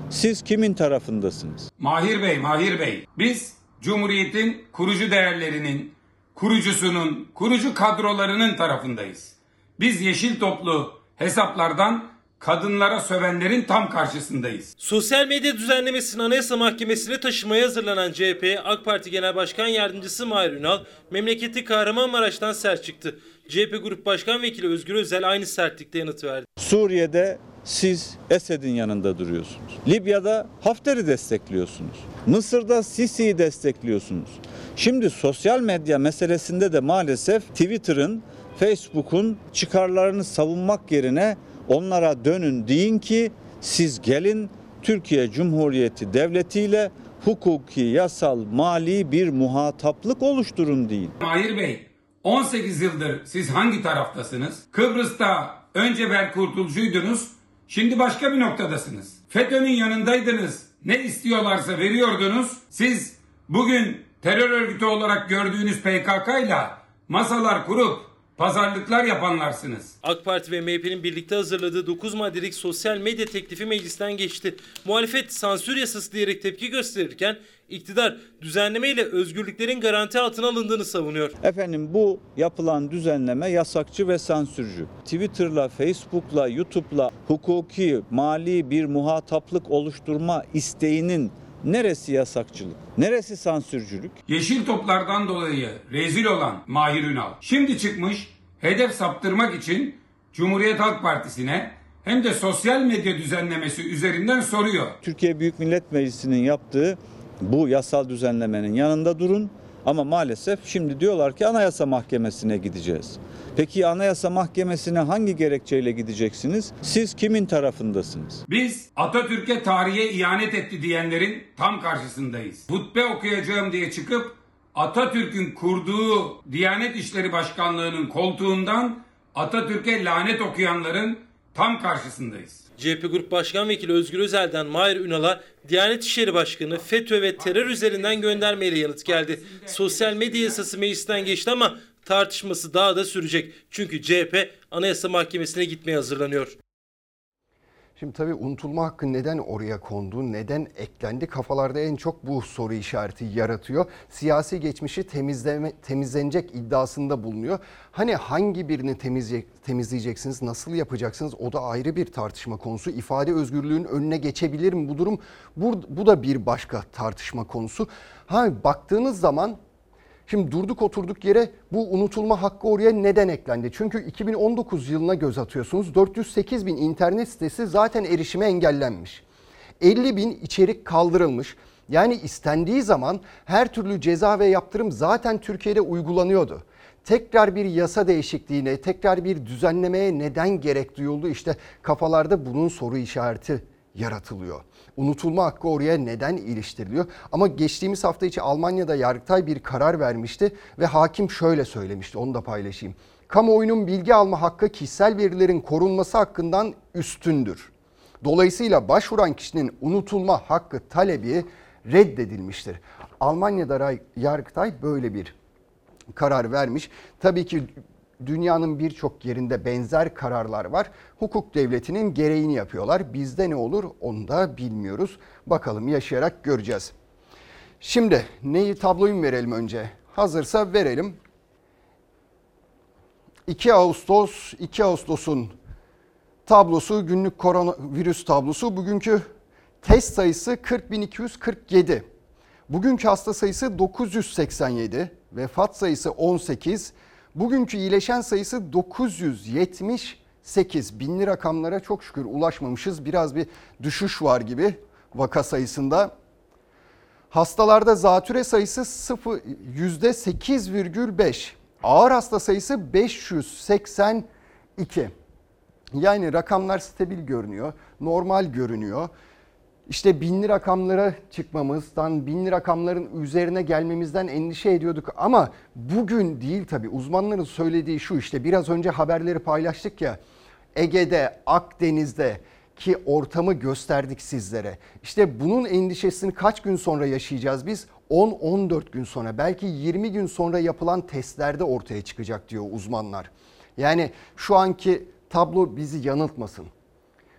Siz kimin tarafındasınız?
Mahir Bey, Mahir Bey. Biz Cumhuriyet'in kurucu değerlerinin, kurucusunun, kurucu kadrolarının tarafındayız. Biz yeşil toplu hesaplardan kadınlara sövenlerin tam karşısındayız.
Sosyal medya düzenlemesini Anayasa Mahkemesi'ne taşımaya hazırlanan CHP, AK Parti Genel Başkan Yardımcısı Mahir Ünal, memleketi Kahramanmaraş'tan sert çıktı. CHP Grup Başkan Vekili Özgür Özel aynı sertlikte yanıt verdi.
Suriye'de siz Esed'in yanında duruyorsunuz. Libya'da Hafter'i destekliyorsunuz. Mısır'da Sisi'yi destekliyorsunuz. Şimdi sosyal medya meselesinde de maalesef Twitter'ın Facebook'un çıkarlarını savunmak yerine onlara dönün deyin ki siz gelin Türkiye Cumhuriyeti Devleti ile hukuki, yasal, mali bir muhataplık oluşturun deyin.
Mahir Bey, 18 yıldır siz hangi taraftasınız? Kıbrıs'ta önce ver kurtulcuydunuz, şimdi başka bir noktadasınız. FETÖ'nün yanındaydınız, ne istiyorlarsa veriyordunuz. Siz bugün terör örgütü olarak gördüğünüz PKK ile masalar kurup pazarlıklar yapanlarsınız.
AK Parti ve MHP'nin birlikte hazırladığı 9 maddelik sosyal medya teklifi meclisten geçti. Muhalefet sansür yasası diyerek tepki gösterirken iktidar düzenlemeyle özgürlüklerin garanti altına alındığını savunuyor.
Efendim bu yapılan düzenleme yasakçı ve sansürcü. Twitter'la, Facebook'la, YouTube'la hukuki, mali bir muhataplık oluşturma isteğinin Neresi yasakçılık? Neresi sansürcülük?
Yeşil toplardan dolayı rezil olan Mahir Ünal şimdi çıkmış hedef saptırmak için Cumhuriyet Halk Partisi'ne hem de sosyal medya düzenlemesi üzerinden soruyor.
Türkiye Büyük Millet Meclisi'nin yaptığı bu yasal düzenlemenin yanında durun ama maalesef şimdi diyorlar ki Anayasa Mahkemesi'ne gideceğiz. Peki Anayasa Mahkemesi'ne hangi gerekçeyle gideceksiniz? Siz kimin tarafındasınız?
Biz Atatürk'e tarihe ihanet etti diyenlerin tam karşısındayız. Hutbe okuyacağım diye çıkıp Atatürk'ün kurduğu Diyanet İşleri Başkanlığı'nın koltuğundan Atatürk'e lanet okuyanların tam karşısındayız.
CHP Grup Başkan Vekili Özgür Özel'den Mahir Ünal'a Diyanet İşleri Başkanı FETÖ ve terör üzerinden göndermeyle yanıt geldi. Sosyal medya yasası meclisten geçti ama tartışması daha da sürecek. Çünkü CHP Anayasa Mahkemesi'ne gitmeye hazırlanıyor.
Şimdi tabii unutulma hakkı neden oraya kondu, neden eklendi kafalarda en çok bu soru işareti yaratıyor. Siyasi geçmişi temizleme, temizlenecek iddiasında bulunuyor. Hani hangi birini temizleyecek, temizleyeceksiniz, nasıl yapacaksınız o da ayrı bir tartışma konusu. İfade özgürlüğün önüne geçebilir mi bu durum? Bu, bu da bir başka tartışma konusu. Ha baktığınız zaman Şimdi durduk oturduk yere bu unutulma hakkı oraya neden eklendi? Çünkü 2019 yılına göz atıyorsunuz. 408 bin internet sitesi zaten erişime engellenmiş. 50 bin içerik kaldırılmış. Yani istendiği zaman her türlü ceza ve yaptırım zaten Türkiye'de uygulanıyordu. Tekrar bir yasa değişikliğine, tekrar bir düzenlemeye neden gerek duyuldu? İşte kafalarda bunun soru işareti yaratılıyor. Unutulma hakkı oraya neden iliştiriliyor? Ama geçtiğimiz hafta içi Almanya'da Yargıtay bir karar vermişti ve hakim şöyle söylemişti onu da paylaşayım. Kamuoyunun bilgi alma hakkı kişisel verilerin korunması hakkından üstündür. Dolayısıyla başvuran kişinin unutulma hakkı talebi reddedilmiştir. Almanya'da Yargıtay böyle bir karar vermiş. Tabii ki dünyanın birçok yerinde benzer kararlar var. Hukuk devletinin gereğini yapıyorlar. Bizde ne olur onu da bilmiyoruz. Bakalım yaşayarak göreceğiz. Şimdi neyi tabloyu verelim önce? Hazırsa verelim. 2 Ağustos, 2 Ağustos'un tablosu günlük koronavirüs tablosu. Bugünkü test sayısı 40.247. Bugünkü hasta sayısı 987, vefat sayısı 18, Bugünkü iyileşen sayısı 978 binli rakamlara çok şükür ulaşmamışız. Biraz bir düşüş var gibi vaka sayısında. Hastalarda zatüre sayısı %8,5. Ağır hasta sayısı 582. Yani rakamlar stabil görünüyor, normal görünüyor. İşte binli rakamlara çıkmamızdan, binli rakamların üzerine gelmemizden endişe ediyorduk. Ama bugün değil tabii uzmanların söylediği şu işte biraz önce haberleri paylaştık ya. Ege'de, Akdeniz'de ki ortamı gösterdik sizlere. İşte bunun endişesini kaç gün sonra yaşayacağız biz? 10-14 gün sonra belki 20 gün sonra yapılan testlerde ortaya çıkacak diyor uzmanlar. Yani şu anki tablo bizi yanıltmasın.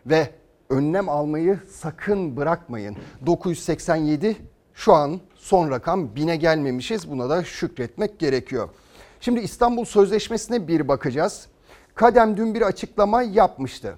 Ve önlem almayı sakın bırakmayın. 987 şu an son rakam 1000'e gelmemişiz. Buna da şükretmek gerekiyor. Şimdi İstanbul Sözleşmesi'ne bir bakacağız. Kadem dün bir açıklama yapmıştı.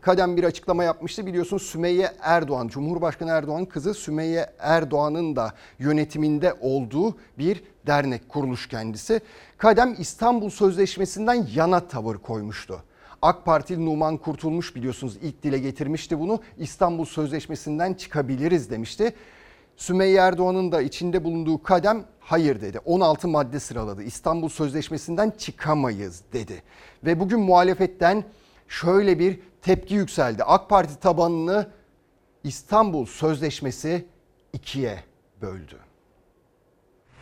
Kadem bir açıklama yapmıştı biliyorsunuz Sümeyye Erdoğan, Cumhurbaşkanı Erdoğan kızı Sümeyye Erdoğan'ın da yönetiminde olduğu bir dernek kuruluş kendisi. Kadem İstanbul Sözleşmesi'nden yana tavır koymuştu. AK Partili Numan Kurtulmuş biliyorsunuz ilk dile getirmişti bunu. İstanbul Sözleşmesi'nden çıkabiliriz demişti. Sümeyye Erdoğan'ın da içinde bulunduğu kadem hayır dedi. 16 madde sıraladı. İstanbul Sözleşmesi'nden çıkamayız dedi. Ve bugün muhalefetten şöyle bir tepki yükseldi. AK Parti tabanını İstanbul Sözleşmesi ikiye böldü.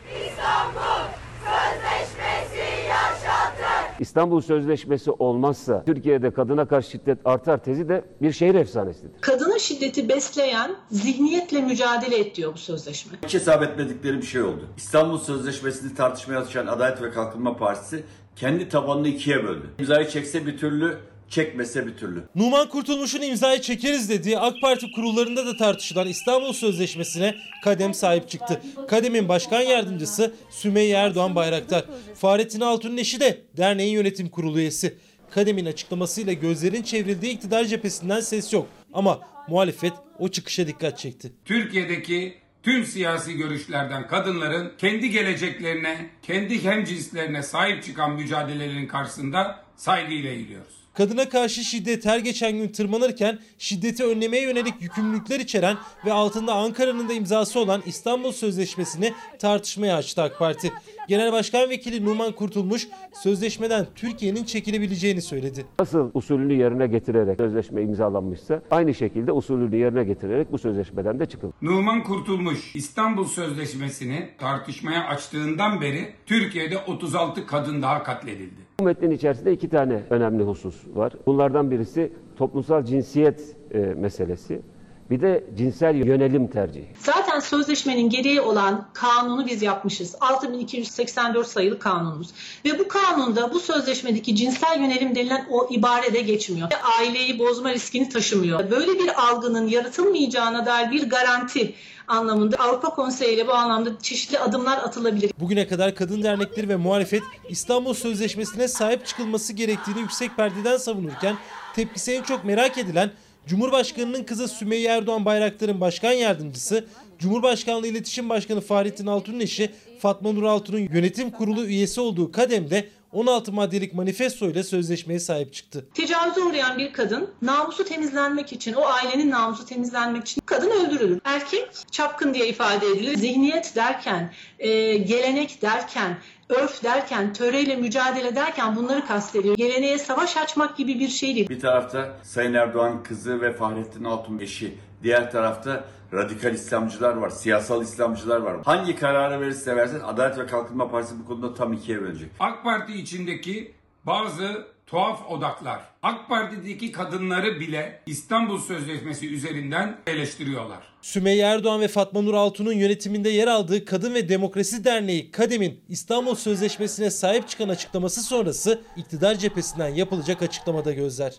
İstanbul Sözleşmesi yaşatır.
İstanbul Sözleşmesi olmazsa Türkiye'de kadına karşı şiddet artar tezi de bir şehir efsanesidir.
Kadına şiddeti besleyen zihniyetle mücadele et diyor bu sözleşme.
Hiç hesap etmedikleri bir şey oldu. İstanbul Sözleşmesi'ni tartışmaya açan Adalet ve Kalkınma Partisi kendi tabanını ikiye böldü. İmzayı çekse bir türlü çekmese bir türlü.
Numan Kurtulmuş'un imzayı çekeriz dediği AK Parti kurullarında da tartışılan İstanbul Sözleşmesi'ne Kadem sahip çıktı. Kadem'in başkan yardımcısı Sümeyye Erdoğan Bayraktar. Fahrettin Altun'un eşi de derneğin yönetim kurulu üyesi. Kadem'in açıklamasıyla gözlerin çevrildiği iktidar cephesinden ses yok. Ama muhalefet o çıkışa dikkat çekti.
Türkiye'deki tüm siyasi görüşlerden kadınların kendi geleceklerine, kendi hemcinslerine sahip çıkan mücadelelerinin karşısında saygıyla eğiliyoruz.
Kadına karşı şiddet her geçen gün tırmanırken şiddeti önlemeye yönelik yükümlülükler içeren ve altında Ankara'nın da imzası olan İstanbul Sözleşmesi'ni tartışmaya açtı AK Parti. Genel Başkan Vekili Numan Kurtulmuş sözleşmeden Türkiye'nin çekilebileceğini söyledi.
Nasıl usulünü yerine getirerek sözleşme imzalanmışsa aynı şekilde usulünü yerine getirerek bu sözleşmeden de çıkılır.
Numan Kurtulmuş İstanbul Sözleşmesi'ni tartışmaya açtığından beri Türkiye'de 36 kadın daha katledildi.
Bu metnin içerisinde iki tane önemli husus var. Bunlardan birisi toplumsal cinsiyet e, meselesi. Bir de cinsel yönelim tercihi.
Zaten sözleşmenin gereği olan kanunu biz yapmışız. 6284 sayılı kanunumuz. Ve bu kanunda bu sözleşmedeki cinsel yönelim denilen o ibare de geçmiyor. Aileyi bozma riskini taşımıyor. Böyle bir algının yaratılmayacağına dair bir garanti anlamında Avrupa Konseyi ile bu anlamda çeşitli adımlar atılabilir.
Bugüne kadar kadın dernekleri ve muhalefet İstanbul Sözleşmesi'ne sahip çıkılması gerektiğini yüksek perdeden savunurken tepkisi en çok merak edilen Cumhurbaşkanı'nın kızı Sümeyye Erdoğan Bayraktar'ın başkan yardımcısı, Cumhurbaşkanlığı İletişim Başkanı Fahrettin Altun'un eşi Fatma Nur Altun'un yönetim kurulu üyesi olduğu kademde 16 maddelik manifesto ile sözleşmeye sahip çıktı.
Tecavüze uğrayan bir kadın namusu temizlenmek için, o ailenin namusu temizlenmek için kadın öldürülür. Erkek çapkın diye ifade edilir. Zihniyet derken, e, gelenek derken, örf derken, töreyle mücadele derken bunları kastediyor. Geleneğe savaş açmak gibi bir şey değil.
Bir tarafta Sayın Erdoğan kızı ve Fahrettin Altun eşi. Diğer tarafta radikal İslamcılar var, siyasal İslamcılar var. Hangi kararı verirse versin Adalet ve Kalkınma Partisi bu konuda tam ikiye bölecek.
AK Parti içindeki bazı tuhaf odaklar AK Parti'deki kadınları bile İstanbul Sözleşmesi üzerinden eleştiriyorlar.
Sümeyye Erdoğan ve Fatma Nur Altun'un yönetiminde yer aldığı Kadın ve Demokrasi Derneği Kadem'in İstanbul Sözleşmesi'ne sahip çıkan açıklaması sonrası iktidar cephesinden yapılacak açıklamada gözler.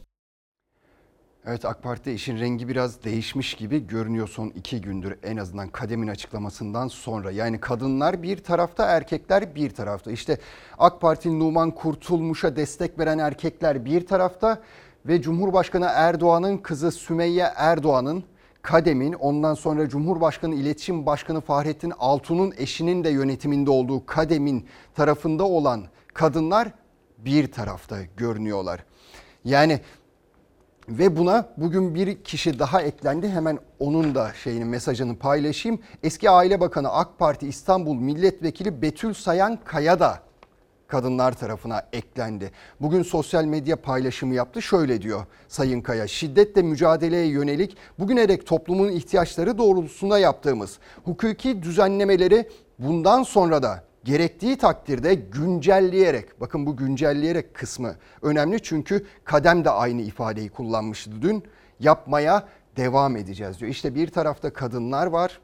Evet AK Parti'de işin rengi biraz değişmiş gibi görünüyor son iki gündür en azından kademin açıklamasından sonra. Yani kadınlar bir tarafta erkekler bir tarafta. İşte AK Parti Numan Kurtulmuş'a destek veren erkekler bir tarafta ve Cumhurbaşkanı Erdoğan'ın kızı Sümeyye Erdoğan'ın Kadem'in ondan sonra Cumhurbaşkanı İletişim Başkanı Fahrettin Altun'un eşinin de yönetiminde olduğu Kadem'in tarafında olan kadınlar bir tarafta görünüyorlar. Yani ve buna bugün bir kişi daha eklendi. Hemen onun da şeyini mesajını paylaşayım. Eski Aile Bakanı AK Parti İstanbul Milletvekili Betül Sayan Kaya da kadınlar tarafına eklendi. Bugün sosyal medya paylaşımı yaptı. Şöyle diyor Sayın Kaya. Şiddetle mücadeleye yönelik bugüne dek toplumun ihtiyaçları doğrultusunda yaptığımız hukuki düzenlemeleri bundan sonra da gerektiği takdirde güncelleyerek bakın bu güncelleyerek kısmı önemli çünkü kadem de aynı ifadeyi kullanmıştı dün yapmaya devam edeceğiz diyor. İşte bir tarafta kadınlar var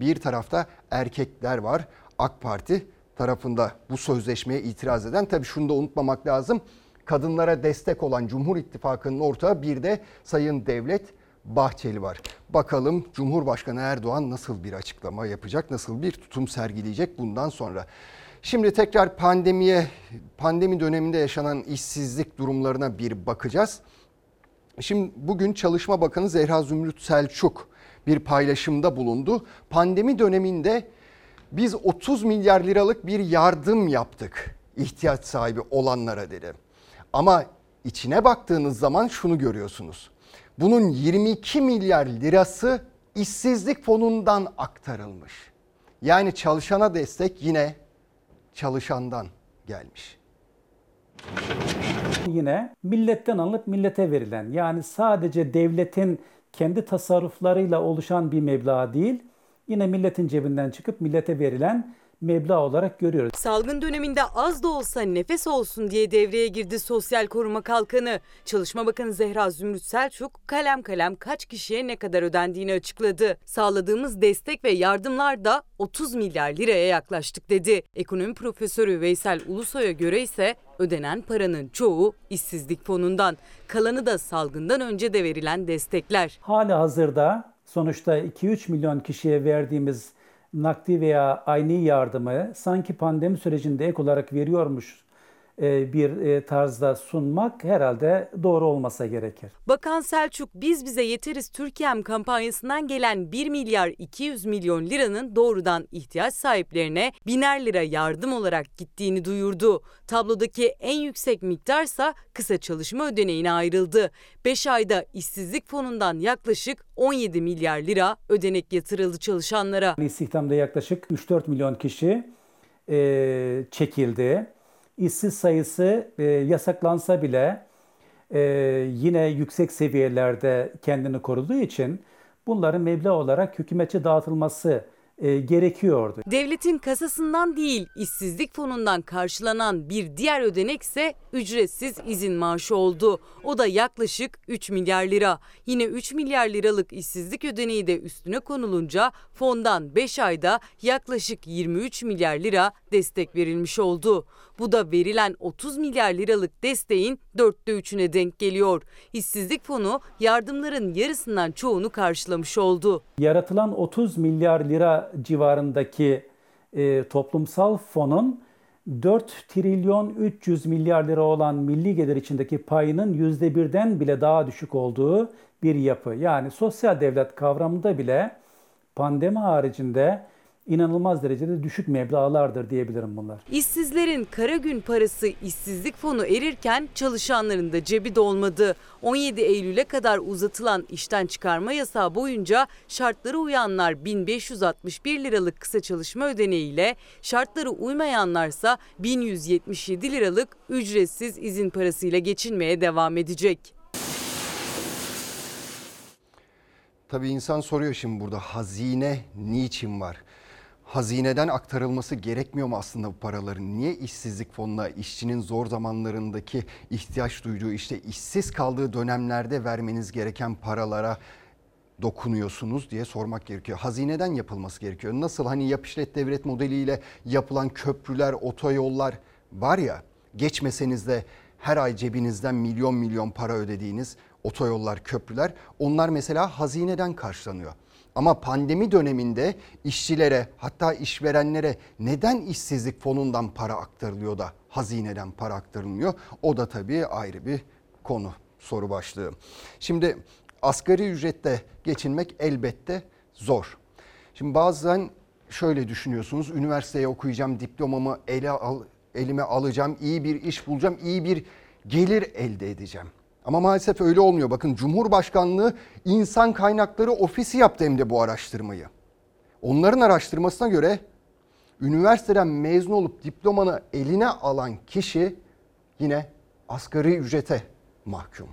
bir tarafta erkekler var AK Parti tarafında bu sözleşmeye itiraz eden tabii şunu da unutmamak lazım kadınlara destek olan Cumhur İttifakı'nın ortağı bir de Sayın Devlet Bahçeli var. Bakalım Cumhurbaşkanı Erdoğan nasıl bir açıklama yapacak, nasıl bir tutum sergileyecek bundan sonra. Şimdi tekrar pandemiye, pandemi döneminde yaşanan işsizlik durumlarına bir bakacağız. Şimdi bugün Çalışma Bakanı Zehra Zümrüt Selçuk bir paylaşımda bulundu. Pandemi döneminde biz 30 milyar liralık bir yardım yaptık ihtiyaç sahibi olanlara dedi. Ama içine baktığınız zaman şunu görüyorsunuz. Bunun 22 milyar lirası işsizlik fonundan aktarılmış. Yani çalışana destek yine çalışandan gelmiş.
Yine milletten alınıp millete verilen yani sadece devletin kendi tasarruflarıyla oluşan bir meblağ değil, yine milletin cebinden çıkıp millete verilen meblağ olarak görüyoruz.
Salgın döneminde az da olsa nefes olsun diye devreye girdi Sosyal Koruma Kalkanı. Çalışma Bakanı Zehra Zümrüt Selçuk kalem kalem kaç kişiye ne kadar ödendiğini açıkladı. Sağladığımız destek ve yardımlar da 30 milyar liraya yaklaştık dedi. Ekonomi profesörü Veysel Ulusoy'a göre ise ödenen paranın çoğu işsizlik fonundan. Kalanı da salgından önce de verilen destekler.
Hali hazırda sonuçta 2-3 milyon kişiye verdiğimiz nakdi veya aynı yardımı sanki pandemi sürecinde ek olarak veriyormuş bir e, tarzda sunmak herhalde doğru olmasa gerekir.
Bakan Selçuk biz bize yeteriz Türkiye'm kampanyasından gelen 1 milyar 200 milyon liranın doğrudan ihtiyaç sahiplerine biner lira yardım olarak gittiğini duyurdu. Tablodaki en yüksek miktarsa kısa çalışma ödeneğine ayrıldı. 5 ayda işsizlik fonundan yaklaşık 17 milyar lira ödenek yatırıldı çalışanlara.
İstihdamda yaklaşık 3-4 milyon kişi e, çekildi işsiz sayısı e, yasaklansa bile e, yine yüksek seviyelerde kendini koruduğu için bunların meblağ olarak hükümete dağıtılması e, gerekiyordu.
Devletin kasasından değil işsizlik fonundan karşılanan bir diğer ödenek ise ücretsiz izin maaşı oldu. O da yaklaşık 3 milyar lira. Yine 3 milyar liralık işsizlik ödeneği de üstüne konulunca fondan 5 ayda yaklaşık 23 milyar lira destek verilmiş oldu. Bu da verilen 30 milyar liralık desteğin dörtte üçüne denk geliyor. İşsizlik fonu yardımların yarısından çoğunu karşılamış oldu.
Yaratılan 30 milyar lira civarındaki e, toplumsal fonun 4 trilyon 300 milyar lira olan milli gelir içindeki payının %1'den bile daha düşük olduğu bir yapı. Yani sosyal devlet kavramında bile pandemi haricinde inanılmaz derecede düşük meblağlardır diyebilirim bunlar.
İşsizlerin kara gün parası işsizlik fonu erirken çalışanların da cebi dolmadı. 17 Eylül'e kadar uzatılan işten çıkarma yasağı boyunca şartları uyanlar 1561 liralık kısa çalışma ödeneğiyle şartları uymayanlarsa 1177 liralık ücretsiz izin parasıyla geçinmeye devam edecek.
Tabii insan soruyor şimdi burada hazine niçin var? Hazineden aktarılması gerekmiyor mu aslında bu paraların? Niye işsizlik fonuna, işçinin zor zamanlarındaki ihtiyaç duyduğu işte işsiz kaldığı dönemlerde vermeniz gereken paralara dokunuyorsunuz diye sormak gerekiyor. Hazineden yapılması gerekiyor. Nasıl hani yap işlet devlet modeliyle yapılan köprüler, otoyollar var ya geçmeseniz de her ay cebinizden milyon milyon para ödediğiniz otoyollar, köprüler onlar mesela hazineden karşılanıyor. Ama pandemi döneminde işçilere hatta işverenlere neden işsizlik fonundan para aktarılıyor da hazineden para aktarılmıyor? O da tabii ayrı bir konu soru başlığı. Şimdi asgari ücrette geçinmek elbette zor. Şimdi bazen şöyle düşünüyorsunuz. Üniversiteye okuyacağım, diplomamı ele al, elime alacağım, iyi bir iş bulacağım, iyi bir gelir elde edeceğim. Ama maalesef öyle olmuyor. Bakın Cumhurbaşkanlığı İnsan Kaynakları Ofisi yaptı hem de bu araştırmayı. Onların araştırmasına göre üniversiteden mezun olup diplomanı eline alan kişi yine asgari ücrete mahkum.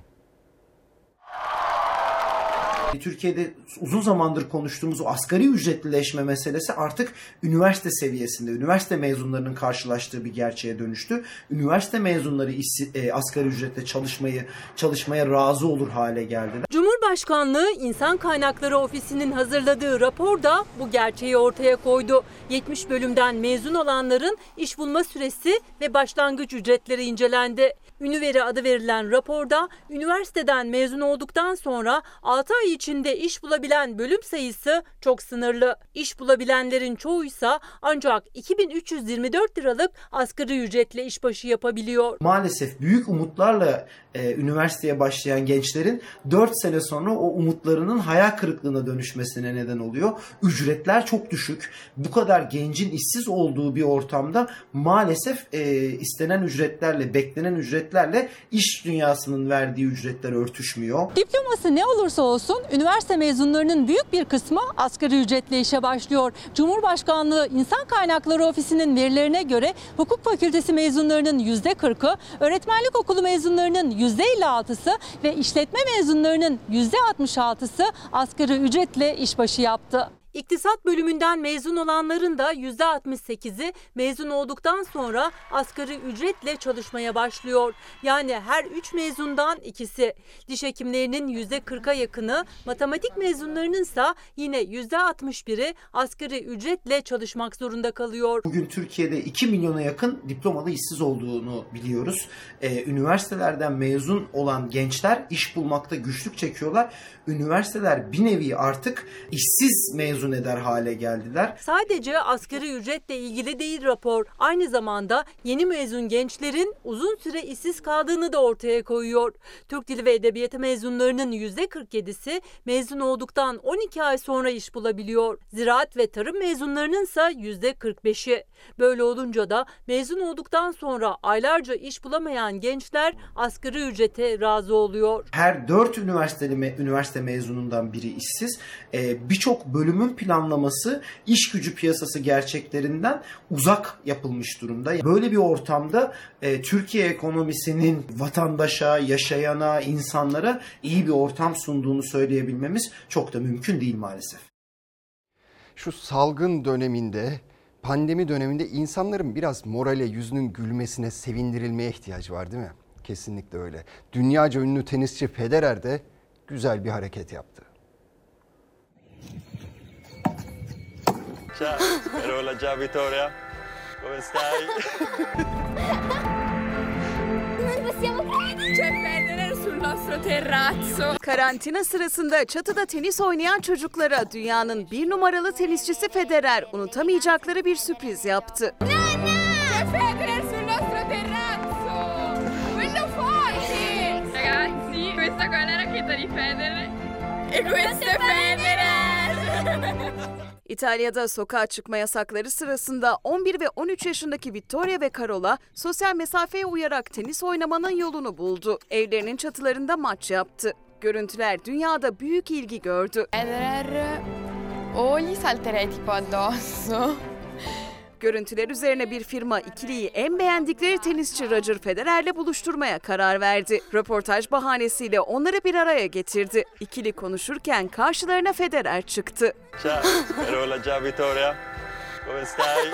Türkiye'de uzun zamandır konuştuğumuz o asgari ücretlileşme meselesi artık üniversite seviyesinde, üniversite mezunlarının karşılaştığı bir gerçeğe dönüştü. Üniversite mezunları işsi, e, asgari ücretle çalışmayı çalışmaya razı olur hale geldiler.
Cumhurbaşkanlığı İnsan Kaynakları Ofisi'nin hazırladığı raporda bu gerçeği ortaya koydu. 70 bölümden mezun olanların iş bulma süresi ve başlangıç ücretleri incelendi. Üniveri adı verilen raporda üniversiteden mezun olduktan sonra 6 ay içinde iş bulabilen bölüm sayısı çok sınırlı. İş bulabilenlerin çoğuysa ancak 2324 liralık asgari ücretle işbaşı yapabiliyor.
Maalesef büyük umutlarla e, üniversiteye başlayan gençlerin 4 sene sonra o umutlarının hayal kırıklığına dönüşmesine neden oluyor. Ücretler çok düşük. Bu kadar gencin işsiz olduğu bir ortamda maalesef e, istenen ücretlerle, beklenen ücretlerle iş dünyasının verdiği ücretler örtüşmüyor.
Diploması ne olursa olsun üniversite mezunlarının büyük bir kısmı asgari ücretle işe başlıyor. Cumhurbaşkanlığı İnsan Kaynakları Ofisi'nin verilerine göre hukuk fakültesi mezunlarının %40'ı, öğretmenlik okulu mezunlarının %56'sı ve işletme mezunlarının %66'sı asgari ücretle işbaşı yaptı. İktisat bölümünden mezun olanların da %68'i mezun olduktan sonra asgari ücretle çalışmaya başlıyor. Yani her 3 mezundan ikisi. Diş hekimlerinin %40'a yakını, matematik mezunlarının ise yine %61'i asgari ücretle çalışmak zorunda kalıyor.
Bugün Türkiye'de 2 milyona yakın diplomalı işsiz olduğunu biliyoruz. Ee, üniversitelerden mezun olan gençler iş bulmakta güçlük çekiyorlar. Üniversiteler bir nevi artık işsiz mezun mezun eder hale geldiler.
Sadece asgari ücretle ilgili değil rapor. Aynı zamanda yeni mezun gençlerin uzun süre işsiz kaldığını da ortaya koyuyor. Türk Dili ve Edebiyatı mezunlarının %47'si mezun olduktan 12 ay sonra iş bulabiliyor. Ziraat ve tarım mezunlarının ise %45'i. Böyle olunca da mezun olduktan sonra aylarca iş bulamayan gençler asgari ücrete razı oluyor.
Her dört üniversiteli me- üniversite mezunundan biri işsiz. Ee, Birçok bölümün planlaması iş gücü piyasası gerçeklerinden uzak yapılmış durumda. Böyle bir ortamda e, Türkiye ekonomisinin vatandaşa, yaşayana, insanlara iyi bir ortam sunduğunu söyleyebilmemiz çok da mümkün değil maalesef.
Şu salgın döneminde, pandemi döneminde insanların biraz morale, yüzünün gülmesine, sevindirilmeye ihtiyacı var değil mi? Kesinlikle öyle. Dünyaca ünlü tenisçi Federer de güzel bir hareket yaptı.
Ciao, Carola, ciao Vittoria. Come stai?
Non possiamo credere! C'è Federer sul nostro terrazzo.
Karantina sırasında çatıda tenis oynayan çocuklara dünyanın bir numaralı tenisçisi Federer unutamayacakları bir sürpriz yaptı.
C'è Federer sul nostro terrazzo! Quello forte! Ragazzi, questa qua è la racchetta di Federer. E questo è Federer!
İtalya'da sokağa çıkma yasakları sırasında 11 ve 13 yaşındaki Vittoria ve Carola sosyal mesafeye uyarak tenis oynamanın yolunu buldu. Evlerinin çatılarında maç yaptı. Görüntüler dünyada büyük ilgi gördü.
Federer, o gli salterei tipo addosso.
Görüntüler üzerine bir firma ikiliyi en beğendikleri tenisçi Roger Federer'le buluşturmaya karar verdi. Röportaj bahanesiyle onları bir araya getirdi. İkili konuşurken karşılarına Federer çıktı.
Ciao, Carola, ciao Vittoria. Come stai?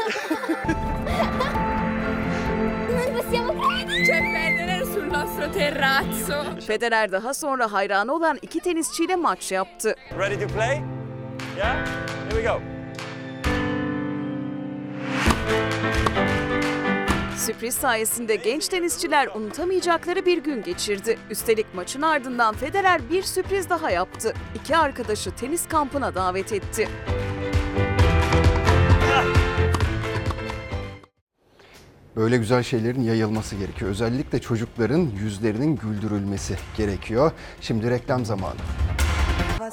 Non possiamo credere! C'è Federer sul nostro terrazzo.
Federer daha sonra hayranı olan iki tenisçiyle maç yaptı.
Ready to play? Yeah? Here we go.
Sürpriz sayesinde genç tenisçiler unutamayacakları bir gün geçirdi. Üstelik maçın ardından Federer bir sürpriz daha yaptı. İki arkadaşı tenis kampına davet etti.
Böyle güzel şeylerin yayılması gerekiyor. Özellikle çocukların yüzlerinin güldürülmesi gerekiyor. Şimdi reklam zamanı.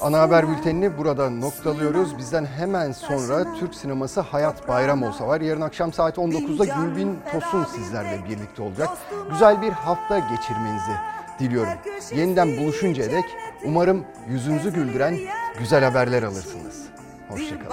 Ana haber bültenini burada noktalıyoruz. Bizden hemen sonra Türk sineması Hayat Bayram olsa var. Yarın akşam saat 19'da Gülbin Tosun sizlerle birlikte olacak. Güzel bir hafta geçirmenizi diliyorum. Yeniden buluşuncaya dek umarım yüzünüzü güldüren güzel haberler alırsınız. Hoşçakalın.